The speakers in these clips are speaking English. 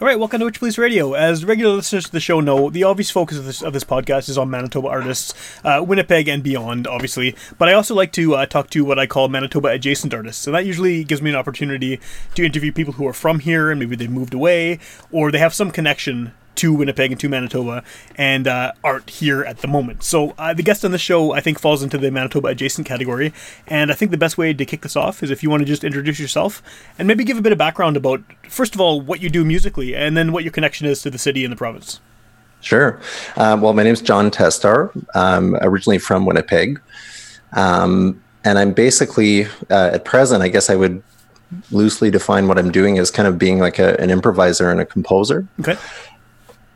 All right, welcome to Witch Police Radio. As regular listeners to the show know, the obvious focus of this of this podcast is on Manitoba artists, uh, Winnipeg and beyond, obviously. But I also like to uh, talk to what I call Manitoba adjacent artists, and that usually gives me an opportunity to interview people who are from here and maybe they moved away or they have some connection to Winnipeg and to Manitoba and uh, aren't here at the moment. So uh, the guest on the show, I think, falls into the Manitoba adjacent category. And I think the best way to kick this off is if you want to just introduce yourself and maybe give a bit of background about, first of all, what you do musically and then what your connection is to the city and the province. Sure. Um, well, my name is John Testar. I'm originally from Winnipeg. Um, and I'm basically, uh, at present, I guess I would loosely define what I'm doing as kind of being like a, an improviser and a composer. Okay.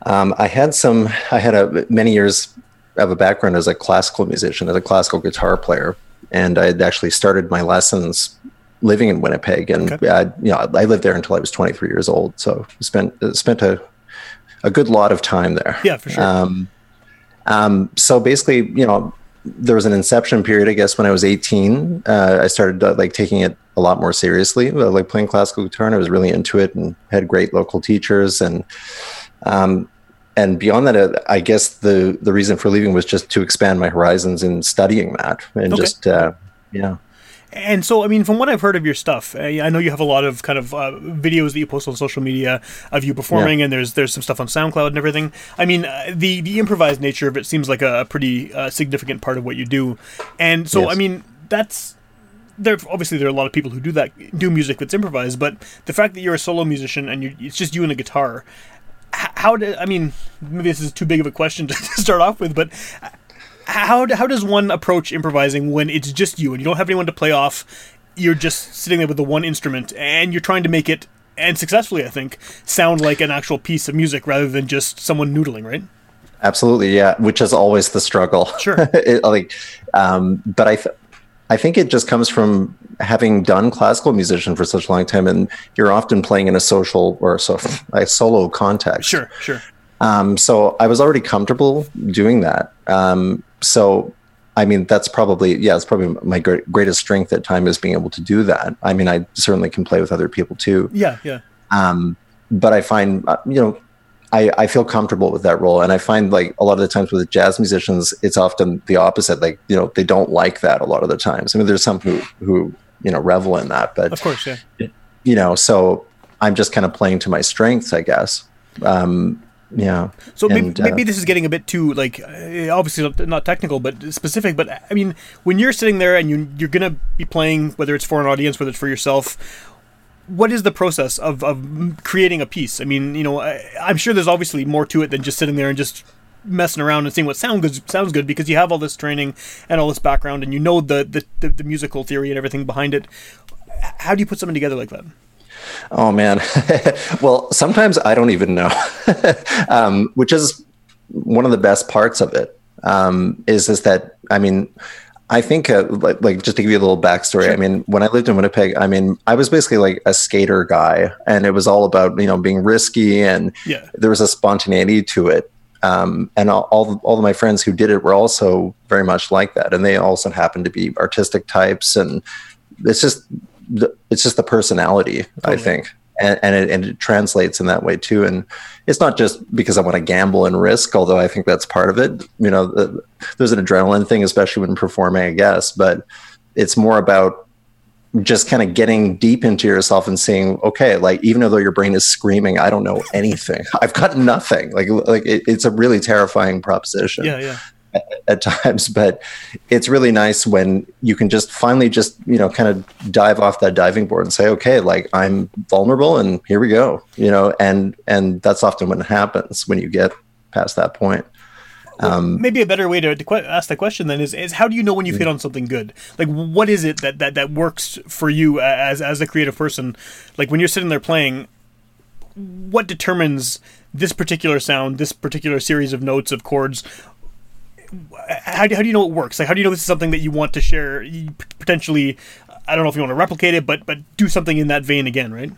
Um, I had some, I had a many years of a background as a classical musician, as a classical guitar player, and I had actually started my lessons living in Winnipeg, and Okay. I, you know, I lived there until I was 23 years old. So spent spent a a good lot of time there. Yeah, for sure. Um, um, so basically, you know, there was an inception period, I guess, when I was 18. Uh, I started uh, like taking it a lot more seriously, uh, like playing classical guitar, and I was really into it, and had great local teachers, and um, and beyond that, uh, I guess the the reason for leaving was just to expand my horizons in studying that, and Okay. just uh, yeah. And so, I mean, from what I've heard of your stuff, uh, I know you have a lot of kind of uh, videos that you post on social media of you performing, and there's there's some stuff on SoundCloud and everything. I mean, uh, the the improvised nature of it seems like a, pretty uh, significant part of what you do. And so, Yes. I mean, that's there. Obviously, there are a lot of people who do that, do music that's improvised. But the fact that you're a solo musician and you it's just you and a guitar, how did I mean? Maybe this is too big of a question to start off with, but how how does one approach improvising when it's just you and you don't have anyone to play off? You're just sitting there with the one instrument and you're trying to make it and successfully, I think, sound like an actual piece of music rather than just someone noodling, right? Absolutely, yeah. Which is always the struggle. Sure. it, like, um, but I, th- I think it just comes from having done classical musician for such a long time, and you're often playing in a social or so a solo context. Sure, sure. Um, so I was already comfortable doing that. Um, so, I mean, that's probably yeah, it's probably my gr- greatest strength at time is being able to do that. I mean, I certainly can play with other people too. Yeah, yeah. Um, but I find, uh, you know, I, I feel comfortable with that role. And I find like a lot of the times with jazz musicians, it's often the opposite. Like, you know, they don't like that a lot of the times. I mean, there's some who, who, you know, revel in that, but, Of course, yeah. you know, so I'm just kind of playing to my strengths, I guess. Um, yeah. So maybe, And, uh, maybe this is getting a bit too like uh, obviously not, not technical but specific. But I mean, when you're sitting there and you you're gonna be playing, whether it's for an audience, whether it's for yourself, what is the process of of creating a piece? I mean, you know, I, I'm sure there's obviously more to it than just sitting there and just messing around and seeing what sound good sounds good because you have all this training and all this background and you know the the, the, the musical theory and everything behind it. How do you put something together like that? Oh man. well, sometimes I don't even know, um, which is one of the best parts of it. Um, is is that I mean, I think uh, like, like just to give you a little backstory. I mean, when I lived in Winnipeg, I mean, I was basically like a skater guy, and it was all about you know being risky, and Yeah. there was a spontaneity to it. Um, and all, all all of my friends who did it were also very much like that, and they also happened to be artistic types, and it's just the, it's just the personality, I think, and and it, and it translates in that way too. And it's not just because I want to gamble and risk, although I think that's part of it. You know, the, there's an adrenaline thing, especially when performing, I guess, but it's more about just kind of getting deep into yourself and seeing, okay, like even though your brain is screaming, I don't know anything. I've got nothing. Like like it, it's a really terrifying proposition. Yeah, yeah. At, times, but it's really nice when you can just finally just you know kind of dive off that diving board and say, okay, like I'm vulnerable, and here we go. You know, and and that's often when it happens when you get past that point. Um, Maybe a better way to, to ask the question then is, is how do you know when you've hit on something good? Like, what is it that, that, that works for you as, as a creative person? Like, when you're sitting there playing, what determines this particular sound, this particular series of notes, of chords? How do, how do you know it works? Like, how do you know this is something that you want to share? Potentially, I don't know if you want to replicate it, but but do something in that vein again, right?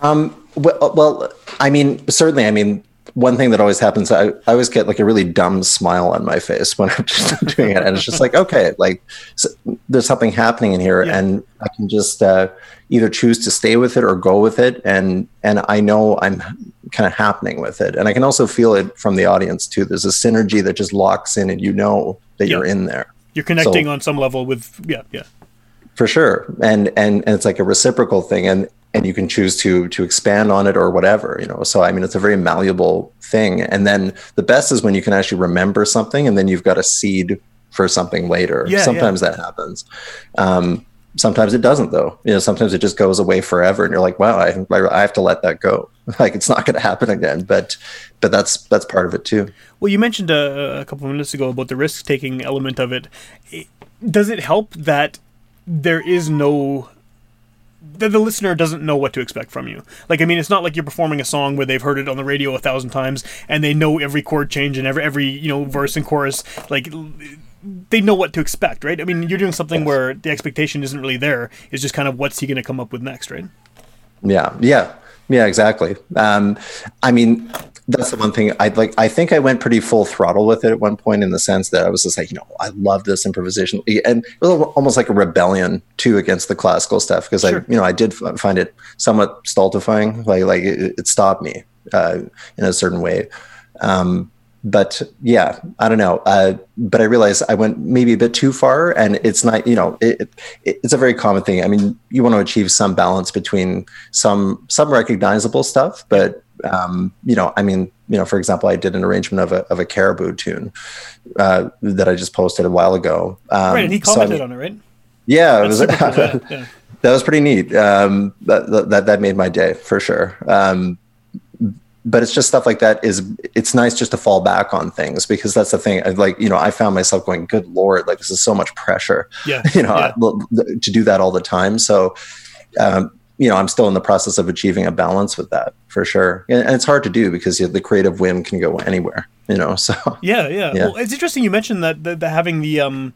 Um. Well, well, I mean, certainly. I mean, one thing that always happens, I, I always get like a really dumb smile on my face when I'm just doing it. And it's just like, okay, like so there's something happening in here yeah. and I can just uh, either choose to stay with it or go with it. And, and I know I'm kind of happening with it. And I can also feel it from the audience too. There's a synergy that just locks in and you know that yeah. you're in there. You're connecting so, on some level with, yeah, yeah. For sure. And, and, and it's like a reciprocal thing. And, and you can choose to to expand on it or whatever you know? So i mean it's a very malleable thing. And then the best is when you can actually remember something and then you've got a seed for something later. Yeah, sometimes yeah. that happens. Um, sometimes it doesn't though. You know sometimes it just goes away forever and you're like wow i, I have to let that go. Like it's not going to happen again but but that's that's part of it too. Well you mentioned a, a couple of minutes ago about the risk taking element of it does it help that there is no the, the listener doesn't know what to expect from you. Like, I mean, it's not like you're performing a song where they've heard it on the radio a thousand times and they know every chord change and every every you know verse and chorus. Like, they know what to expect, right? I mean, you're doing something where the expectation isn't really there. It's just kind of what's he going to come up with next, right? Yeah, yeah, yeah, exactly. Um, I mean, that's the one thing I like. I think I went pretty full throttle with it at one point in the sense that I was just like, you know, I love this improvisation, and it was almost like a rebellion too against the classical stuff because sure. I, you know, I did find it somewhat stultifying. Like, like it, it stopped me uh, in a certain way. Um, but yeah, I don't know. Uh, but I realized I went maybe a bit too far, and it's not. You know, it, it, it's a very common thing. I mean, you want to achieve some balance between some some recognizable stuff, but um, you know, I mean, you know, for example, I did an arrangement of a of a Caribou tune uh, that I just posted a while ago. Um, right, and he commented so, I mean, on it, right? Yeah, it was, that. Yeah. that was pretty neat. Um, that, that that made my day for sure. Um, but it's just stuff like that is it's nice just to fall back on things because that's the thing like you know i found myself going good lord like this is so much pressure yeah you know yeah. to do that all the time so um, you know, I'm still in the process of achieving a balance with that for sure. And, and it's hard to do because you know, the creative whim can go anywhere, you know, so. Yeah, yeah. yeah. Well, it's interesting you mentioned that, that, that, having the, um,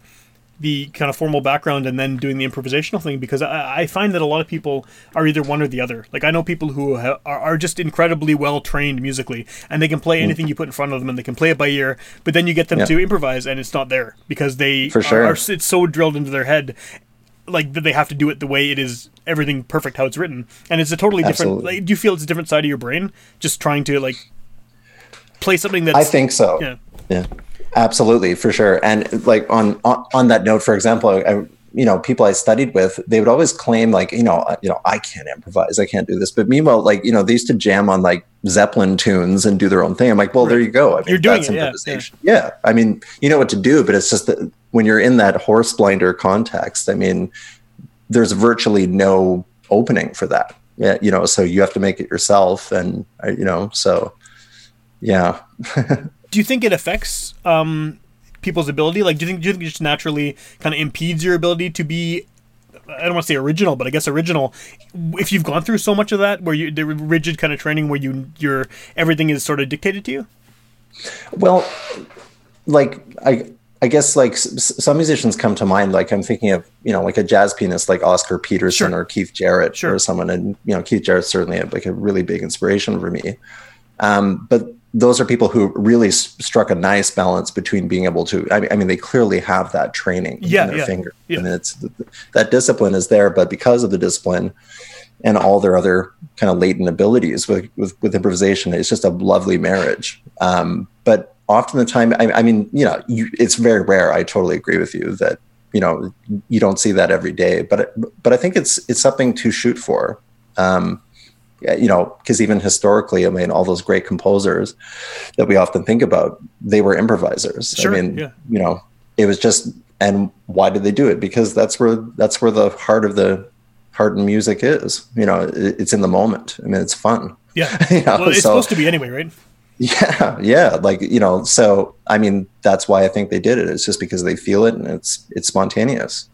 the kind of formal background and then doing the improvisational thing because I, I, find that a lot of people are either one or the other. Like I know people who ha- are, are, just incredibly well trained musically and they can play mm. anything you put in front of them and they can play it by ear. But then you get them yeah. to improvise and it's not there because they For sure. are, are it's so drilled into their head like that they have to do it the way it is everything perfect how it's written. And it's a totally different like, do you feel it's a different side of your brain just trying to like play something that i think so. Yeah. Yeah. Absolutely for sure. And like on on, on that note for example I, you know people i studied with they would always claim like you know you know i can't improvise. I can't do this. But meanwhile like you know they used to jam on like zeppelin tunes and do their own thing. I'm like well right. there you go. I mean, you're doing it, yeah, yeah. yeah. I mean you know what to do but it's just that when you're in that horse blinder context i mean there's virtually no opening for that. Yeah, you know, so you have to make it yourself, and uh, you know, so yeah. do you think it affects um, people's ability? Like, do you think do you think it just naturally kind of impedes your ability to be? I don't want to say original, but I guess original. If you've gone through so much of that, where you the rigid kind of training, where you your everything is sort of dictated to you. Well, like I I guess like s- some musicians come to mind. Like I'm thinking of you know like a jazz pianist like Oscar Peterson sure. or Keith Jarrett sure. or someone, and you know Keith Jarrett certainly a, like a really big inspiration for me. Um, but those are people who really s- struck a nice balance between being able to. I mean, I mean they clearly have that training yeah, in their yeah, finger, yeah. and it's that discipline is there. But because of the discipline and all their other kind of latent abilities with with, with improvisation, it's just a lovely marriage. Um, but often the time, I, I mean, you know, you, it's very rare. I totally agree with you that you know you don't see that every day but but i think it's it's something to shoot for um you know because even historically i mean all those great composers that we often think about they were improvisers Sure, i mean yeah. you know it was just and why did they do it because that's where that's where the heart of the heart in music is you know it, it's in the moment i mean it's fun Yeah. You know, well, it's so- supposed to be anyway, right? Yeah yeah like you know so i mean that's why i think they did it. It's just because they feel it and it's it's spontaneous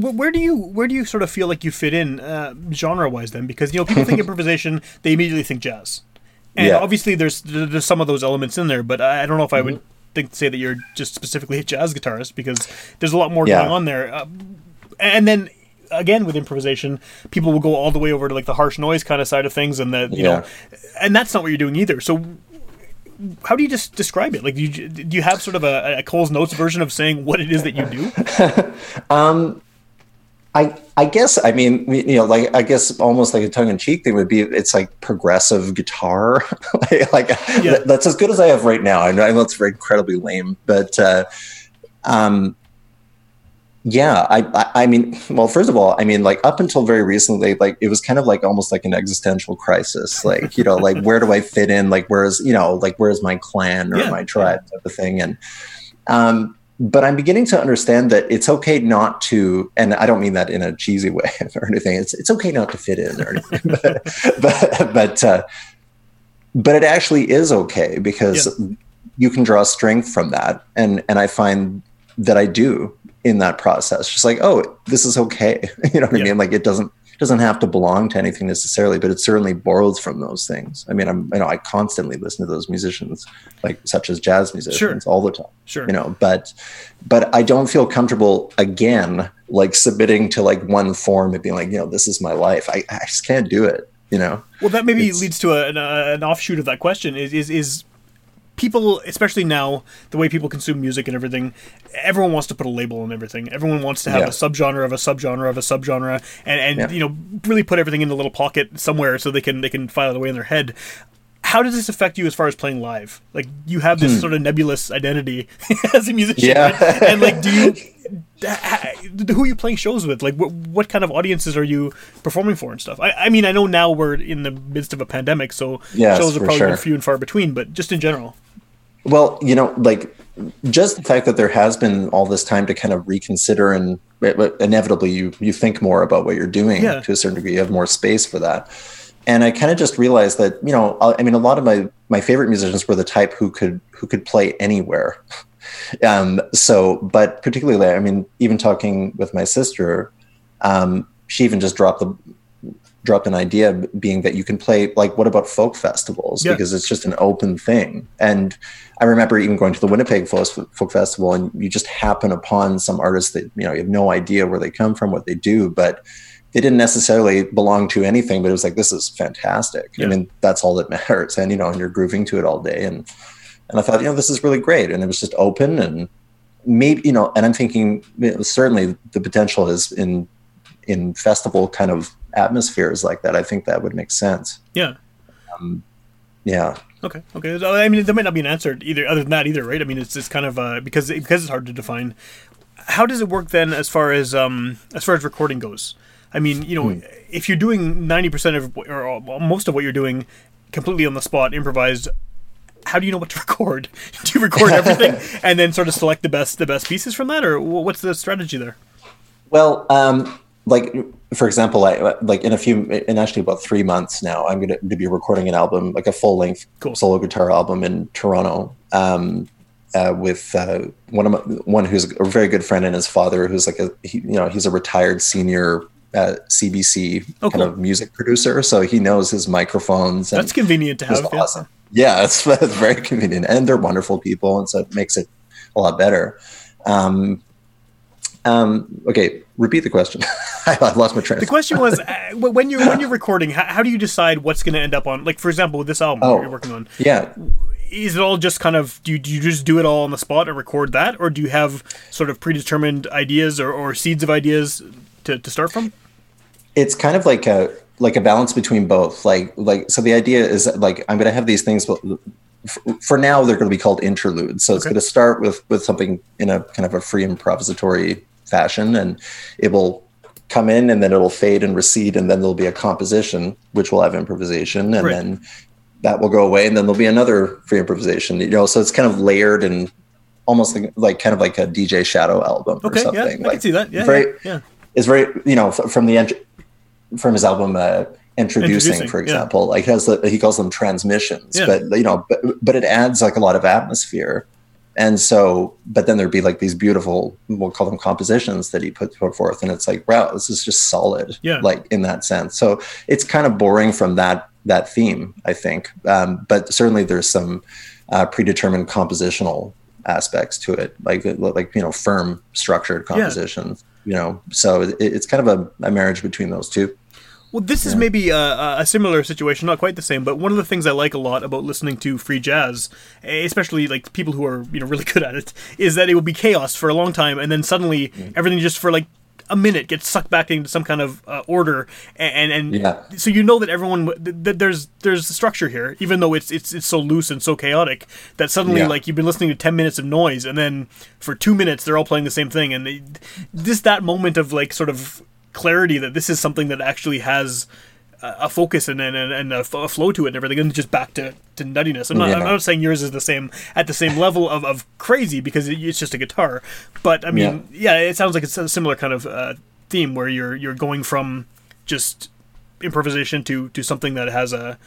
Where do you where do you sort of feel like you fit in uh, genre wise then? Because you know people think improvisation, they immediately think jazz, and Yeah. obviously there's there's some of those elements in there. But I don't know if I would think say that you're just specifically a jazz guitarist because there's a lot more Yeah. going on there. Uh, and then again with improvisation, people will go all the way over to like the harsh noise kind of side of things, and the you know, and that's not what you're doing either. So. How do you just describe it? Like, do you, do you have sort of a, a Cole's Notes version of saying what it is that you do? I I guess I mean you know like I guess almost like a tongue in cheek thing would be it's like progressive guitar. Like, like Yeah. that's as good as I have right now. I know, it's very incredibly lame but uh, um yeah I, I I mean well first of all I mean like up until very recently like it was kind of like almost like an existential crisis. Like you know like where do I fit in? Like where's you know like where's my clan or Yeah. my tribe type of thing? And um but I'm beginning to understand that it's okay not to, and I don't mean that in a cheesy way or anything. It's it's okay not to fit in or anything, but but but, uh, but it actually is okay because you can draw strength from that, and and I find that I do in that process. Just like, oh, this is okay. You know what Yeah. I mean? Like it doesn't doesn't have to belong to anything necessarily, but it certainly borrows from those things. I mean, I'm you know I constantly listen to those musicians, like such as jazz musicians, all the time Sure. you know but but i don't feel comfortable again like submitting to like one form and being like you know this is my life i, I just can't do it you know Well, that maybe It's- leads to a, an, uh, an offshoot of that question. Is, is is people, especially now, the way people consume music and everything, everyone wants to put a label on everything. Everyone wants to have Yeah. a subgenre of a subgenre of a subgenre, and and Yeah. you know really put everything in a little pocket somewhere so they can they can file it away in their head. How does this affect you as far as playing live? Like you have this sort of nebulous identity as a musician, Hmm. Yeah. right? and like do you? Who are you playing shows with? Like, what, what kind of audiences are you performing for and stuff? I, I mean, I know now we're in the midst of a pandemic, so Yes, shows are probably sure. few and far between. But just in general, well you know like just the fact that there has been all this time to kind of reconsider and inevitably you you think more about what you're doing Yeah. to a certain degree you have more space for that and I kind of just realized that you know I mean a lot of my my favorite musicians were the type who could who could play anywhere. um, so, but particularly, I mean, even talking with my sister, um, she even just dropped the dropped an idea being that you can play like what about folk festivals? Yeah. because it's just an open thing. And i remember even going to the winnipeg folk festival and you just happen upon some artists that you know you have no idea where they come from what they do but they didn't necessarily belong to anything but it was like this is fantastic. Yeah. i mean that's all that matters. And you know and you're grooving to it all day. And and i thought you know this is really great. And it was just open and maybe you know and i'm thinking certainly the potential is in in festival kind of atmospheres like that i think that would make sense Yeah. yeah Okay. Okay. I mean, there might not be an answer either, other than that either, right? I mean, it's just kind of uh, because because it's hard to define. How does it work then, as far as um as far as recording goes? I mean, you know, if you're doing ninety percent of or most of what you're doing completely on the spot, improvised, how do you know what to record? do you record everything and then sort of select the best the best pieces from that, or what's the strategy there? Well, um, like for example, I like in a few, in actually about three months now, I'm going to be recording an album, like a full length Cool. solo guitar album in Toronto, um, uh, with uh, one of my, one who's a very good friend and his father, who's like a he, you know he's a retired senior uh, CBC Oh, kind of music producer, so he knows his microphones. And That's convenient to have. yeah. awesome. Yeah, it's, it's very convenient, and they're wonderful people, and so it makes it a lot better. Um, um, okay, repeat the question. I lost my train. The question was, uh, when you're when you're recording, how, how do you decide what's going to end up on? Like, for example, with this album Oh. you're working on, Yeah, is it all just kind of do you, do you just do it all on the spot and record that, or do you have sort of predetermined ideas or, or seeds of ideas to, to start from? it's kind of like a like a balance between both. Like like so the idea is that, like I'm going to have these things. But for now, they're going to be called interludes. So it's Okay. going to start with with something in a kind of a free improvisatory fashion, and it will come in, and then it'll fade and recede, and then there'll be a composition which will have improvisation, and Right. then that will go away, and then there'll be another free improvisation. You know, so it's kind of layered and almost like, like kind of like a DJ Shadow album or Okay, yeah, something. I can see that. Yeah, very, yeah, yeah. is very you know from the ent- from his album uh, Endtroducing, Endtroducing, for yeah. example like has the, he calls them transmissions Yeah. but you know but, but it adds like a lot of atmosphere and so but then there'd be like these beautiful we'll call them compositions that he put, put forth. And it's like wow this is just solid Yeah. like in that sense. So it's kind of boring from that that theme i think. Um, but certainly there's some uh, predetermined compositional aspects to it like like you know firm structured compositions you know. So it, it's kind of a, a marriage between those two Well, this is maybe a, a similar situation, not quite the same, but one of the things I like a lot about listening to free jazz, especially like people who are you know really good at it, is that it will be chaos for a long time, and then suddenly everything just for like a minute gets sucked back into some kind of uh, order, and and, Yeah. so you know that everyone w- th- th- there's there's structure here, even though it's it's it's so loose and so chaotic that suddenly Yeah. like you've been listening to ten minutes of noise, and then for two minutes they're all playing the same thing, and they, this that moment of like sort of clarity that this is something that actually has a focus and and, and a, f- a flow to it and everything, and just back to, to nuttiness. I'm not, I'm not saying yours is the same at the same level of, of crazy because it, it's just a guitar, but I mean, yeah. it sounds like it's a similar kind of uh, theme where you're you're going from just improvisation to to something that has a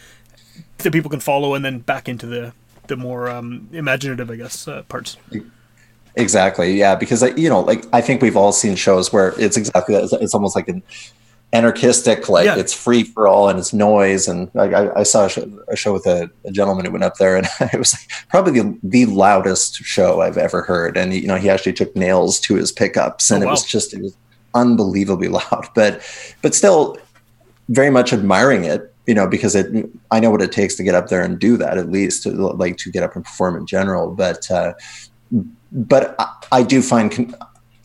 that people can follow, and then back into the the more um, imaginative, I guess, uh, parts. Exactly. Yeah. Because, you know, like I think we've all seen shows where it's exactly that. It's, it's almost like an anarchistic, like Yeah. it's free for all and it's noise. And like, I, I saw a show, a show with a, a gentleman who went up there and it was like probably the, the loudest show I've ever heard. And, you know, he actually took nails to his pickups and Oh, it was just, it was unbelievably loud, but, but still very much admiring it you know because it i know what it takes to get up there and do that at least to, like to get up and perform in general but uh but I, I do find con-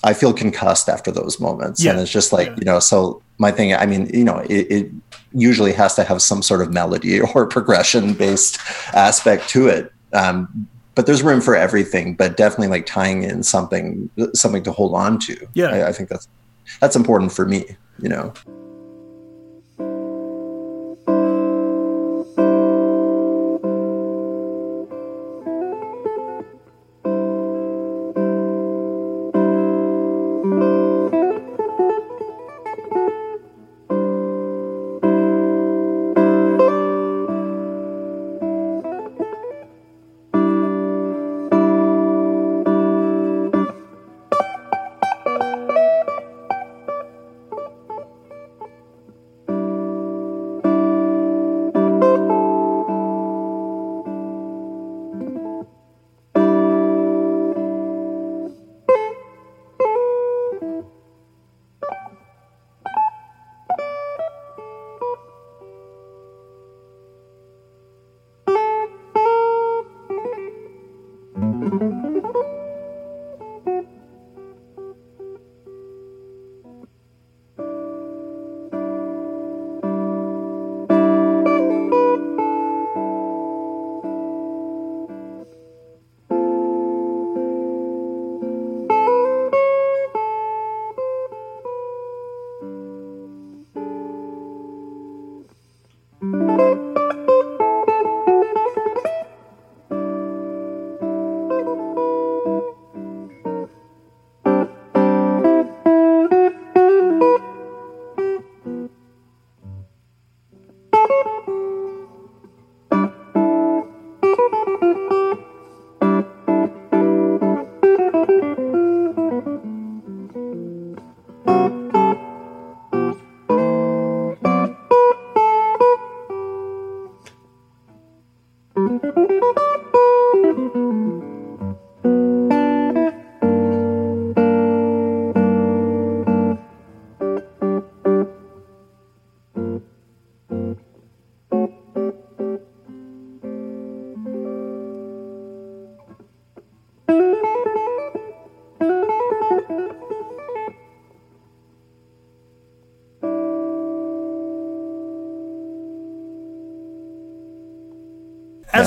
I feel concussed after those moments, and it's just like Yeah. you know. So my thing, I mean, you know, it, it usually has to have some sort of melody or progression based aspect to it. Um, but there's room for everything, but definitely like tying in something something to hold on to. Yeah. I, I think that's that's important for me. You know.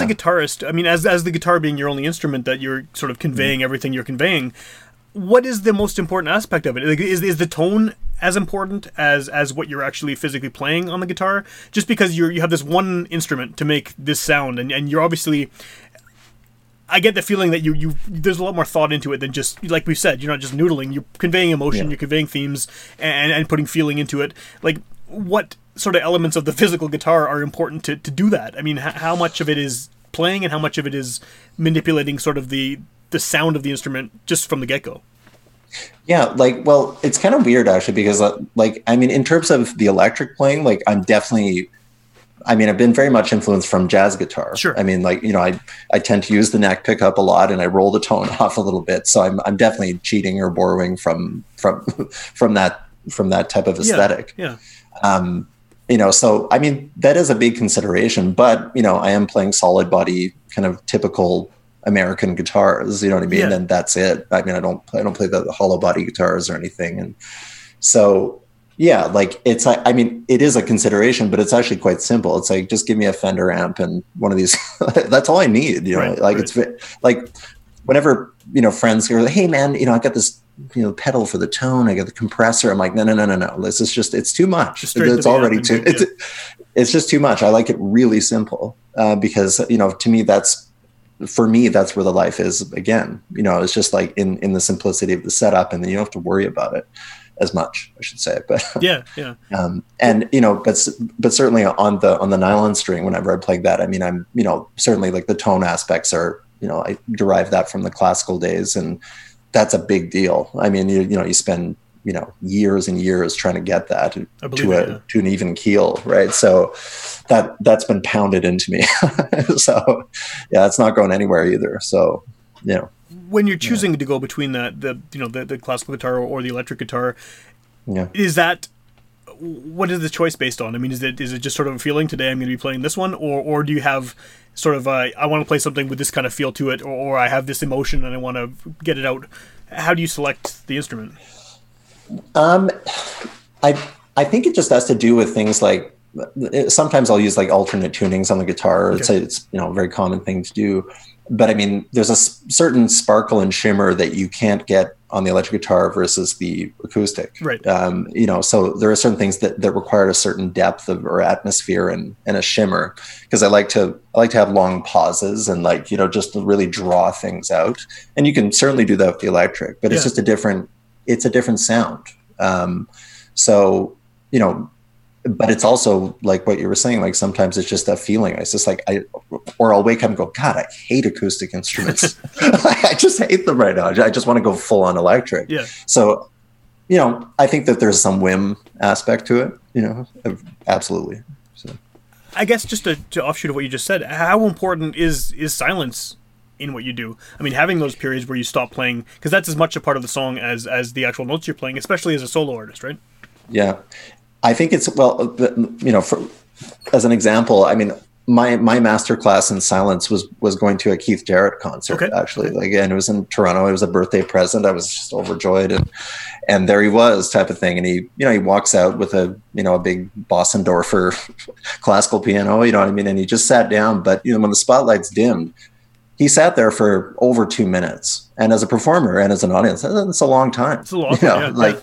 Guitarist, I mean, as as the guitar being your only instrument that you're sort of Mm. conveying everything you're conveying, what is the most important aspect of it? Like, is is the tone as important as as what you're actually physically playing on the guitar? Just because you you have this one instrument to make this sound, and and you're obviously. I get the feeling that you, you there's a lot more thought into it than just like we said. You're not just noodling. You're conveying emotion. Yeah. You're conveying themes and and putting feeling into it. Like what sort of elements of the physical guitar are important to, to do that? I mean, h- how much of it is playing and how much of it is manipulating sort of the the sound of the instrument just from the get go? Yeah, like, well, it's kind of weird actually because, uh, like, I mean, in terms of the electric playing, like, I'm definitely, I mean, I've been very much influenced from jazz guitar. Sure. I mean, like, you know, I I tend to use the neck pickup a lot, and I roll the tone off a little bit, so I'm I'm definitely cheating or borrowing from from from that from that type of aesthetic. Yeah. Um, you know, so I mean, that is a big consideration, but you know, I am playing solid body, kind of typical American guitars. You know what I mean? Yeah. And that's it. I mean, I don't I don't play the, the hollow body guitars or anything, and so yeah, like it's I I mean, it is a consideration, but it's actually quite simple. It's like just give me a Fender amp and one of these. that's all I need. You know, Right, like right. it's like whenever you know friends go, hey man, you know, I got this you know pedal for the tone, I got the compressor. I'm like, no, no, no, no, no. This is just it's too much. Straight to It's already too. It's it's just too much. I like it really simple uh, because you know to me that's for me that's where the life is again. You know, it's just like in in the simplicity of the setup, and then you don't have to worry about it as much. I should say, but Yeah. Yeah. um, and you know but but certainly on the on the nylon string whenever i played that i mean i'm you know certainly like the tone aspects are you know i derive that from the classical days and that's a big deal. I mean you, you know you spend you know years and years trying to get that to, I believe to a it, yeah. to an even keel right? So that that's been pounded into me. So yeah it's not going anywhere either. So you know. When you're choosing to go between that the you know the, the classical guitar or the electric guitar, yeah. is that what is the choice based on? I mean, is it is it just sort of a feeling today I'm going to be playing this one, or or do you have sort of uh, I want to play something with this kind of feel to it, or, or I have this emotion and I want to get it out? How do you select the instrument? Um, I I think it just has to do with things like sometimes I'll use like alternate tunings on the guitar. It's a, it's you know a very common thing to do, but I mean there's a s- certain sparkle and shimmer that you can't get on the electric guitar versus the acoustic. Right. Um, you know, so there are certain things that that require a certain depth of or atmosphere and and a shimmer because I like to I like to have long pauses and like you know just to really draw things out. And you can certainly do that with the electric, but it's just a different it's a different sound. Um, so you know, but it's also like what you were saying. Like sometimes it's just a feeling. It's just like I, or I'll wake up and go, God, I hate acoustic instruments. I just hate them right now. I just want to go full on electric. Yeah. So, you know, I think that there's some whim aspect to it. You know, absolutely. So. I guess just to, to offshoot of what you just said, how important is is silence in what you do? I mean, having those periods where you stop playing because that's as much a part of the song as as the actual notes you're playing, especially as a solo artist, right? Yeah, I think it's well, you know, for, as an example, I mean, my my master class in silence was was going to a Keith Jarrett concert Okay. actually. Like, and it was in Toronto. It was a birthday present. I was just overjoyed, and and there he was, type of thing. And he, you know, he walks out with a you know a big Bösendorfer classical piano. You know what I mean? And he just sat down. But you know, when the spotlights dimmed, he sat there for over two minutes. And as a performer and as an audience, that's a long time. It's a long you time, know, yeah, like yeah.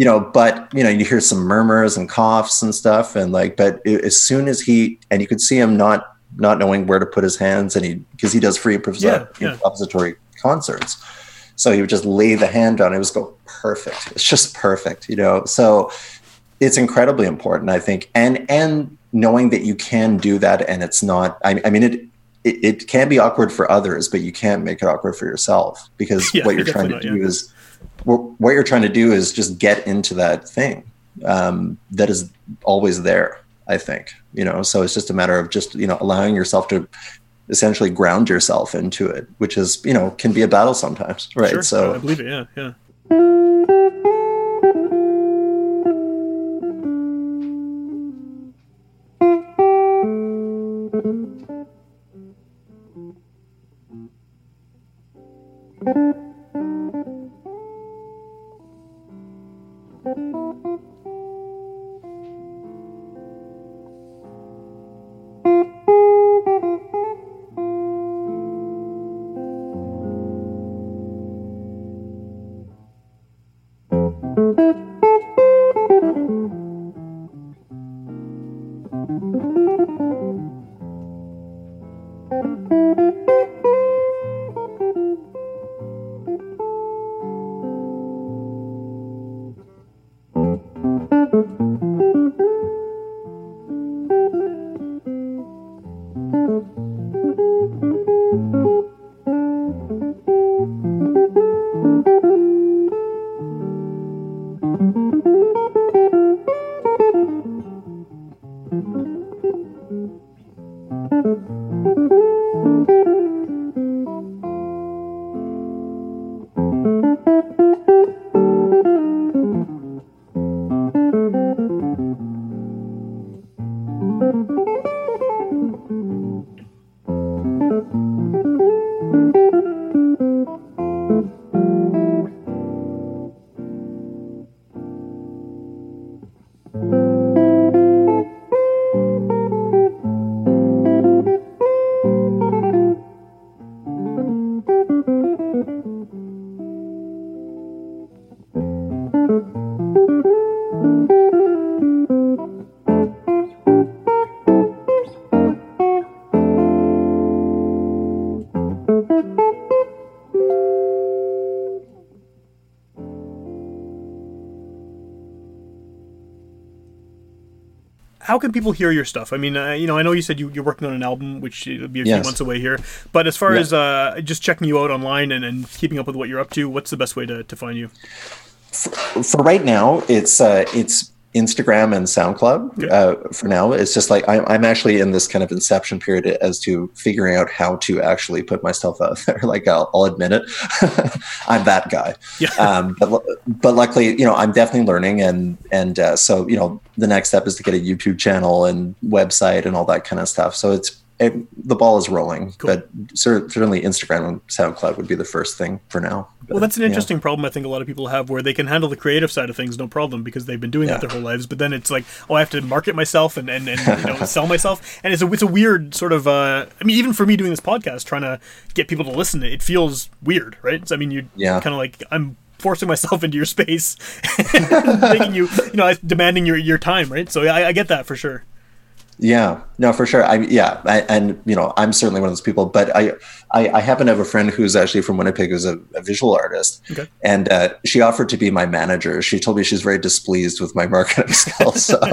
You know, but you know, you hear some murmurs and coughs and stuff, and like, but i- as soon as he and you could see him not not knowing where to put his hands, and he because he does free improvisa- Yeah, uh, yeah. improvisatory concerts, so he would just lay the hand down. It was go perfect. It's just perfect, you know. So it's incredibly important, I think, and and knowing that you can do that, and it's not. I, I mean, it, it it can be awkward for others, but you can't make it awkward for yourself because Yeah, what you're trying to do not, is what what you're trying to do is just get into that thing um, that is always there. I think you know, so it's just a matter of just you know allowing yourself to essentially ground yourself into it, which is you know can be a battle sometimes, right? Sure, So I believe it. Yeah, yeah. Música How can people hear your stuff? I mean, uh, you know, I know you said you, you're working on an album, which will be a few months away here. But as far Yeah. as uh, just checking you out online and, and keeping up with what you're up to, what's the best way to, to find you? for right now, it's uh, it's Instagram and SoundCloud. Uh, for now, it's just like I'm, I'm actually in this kind of inception period as to figuring out how to actually put myself out there. like I'll, I'll admit it, I'm that guy. Yeah. Um, but but luckily, you know, I'm definitely learning, and and uh, so you know, the next step is to get a YouTube channel and website and all that kind of stuff. So it's it, the ball is rolling, Cool. but certainly Instagram and SoundCloud would be the first thing for now. Well, that's an Yeah. interesting problem I think a lot of people have where they can handle the creative side of things no problem because they've been doing that their whole lives. But then it's like, oh, I have to market myself and, and, and you know, sell myself. And it's a, it's a weird sort of, uh, I mean, even for me doing this podcast, trying to get people to listen, it feels weird, right? So, I mean, you're Yeah. kind of like, I'm forcing myself into your space, making you, you know, demanding your, your time, right? So I, I get that for sure. Yeah, no, for sure. I yeah, I, and you know, I'm certainly one of those people. But I, I, I happen to have a friend who's actually from Winnipeg, who's a, a visual artist, Okay. and uh, she offered to be my manager. She told me she's very displeased with my marketing skills. So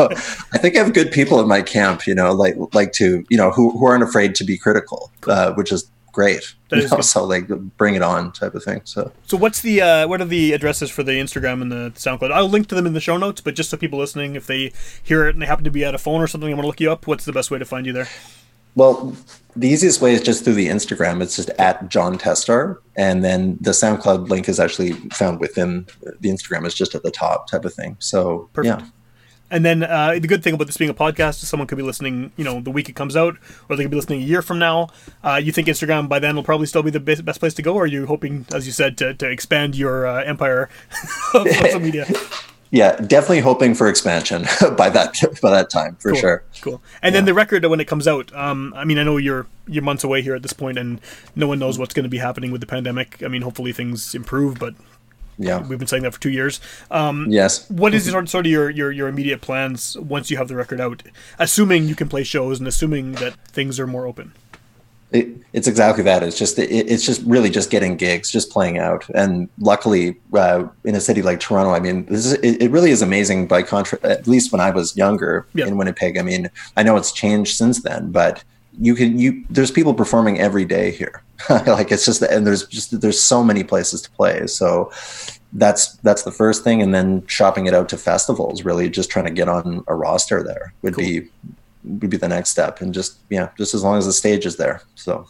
I think I have good people in my camp. You know, like like to you know who who aren't afraid to be critical, uh, which is great. You know, so like bring it on type of thing. So So what's the uh, what are the addresses for the Instagram and the SoundCloud? I'll link to them in the show notes, but just so people listening, if they hear it and they happen to be at a phone or something, and want to look you up. What's the best way to find you there? Well, the easiest way is just through the Instagram. It's just at John Testar, and then the SoundCloud link is actually found within the Instagram. It's just at the top, type of thing. So Perfect. yeah, And then uh, the good thing about this being a podcast is someone could be listening, you know, the week it comes out, or they could be listening a year from now. Uh, you think Instagram by then will probably still be the best, best place to go, or are you hoping, as you said, to, to expand your uh, empire of social media? yeah, definitely hoping for expansion by that by that time for Cool. sure. Cool. And then the record when it comes out. Um, I mean, I know you're you're months away here at this point, and no one knows what's going to be happening with the pandemic. I mean, hopefully things improve, but Yeah. we've been saying that for two years. Um, Yes. what is sort sort of your, your your immediate plans once you have the record out, assuming you can play shows and assuming that things are more open? It, it's exactly that. It's just it, it's just really just getting gigs, just playing out. And luckily, uh, in a city like Toronto, I mean, this is it, it really is amazing. By contrast, at least when I was younger Yeah. in Winnipeg, I mean, I know it's changed since then, but you can you there's people performing every day here. like it's just and there's just there's so many places to play. So that's that's the first thing, and then shopping it out to festivals. Really, just trying to get on a roster there would Cool. be would be the next step, and just yeah, just as long as the stage is there. So.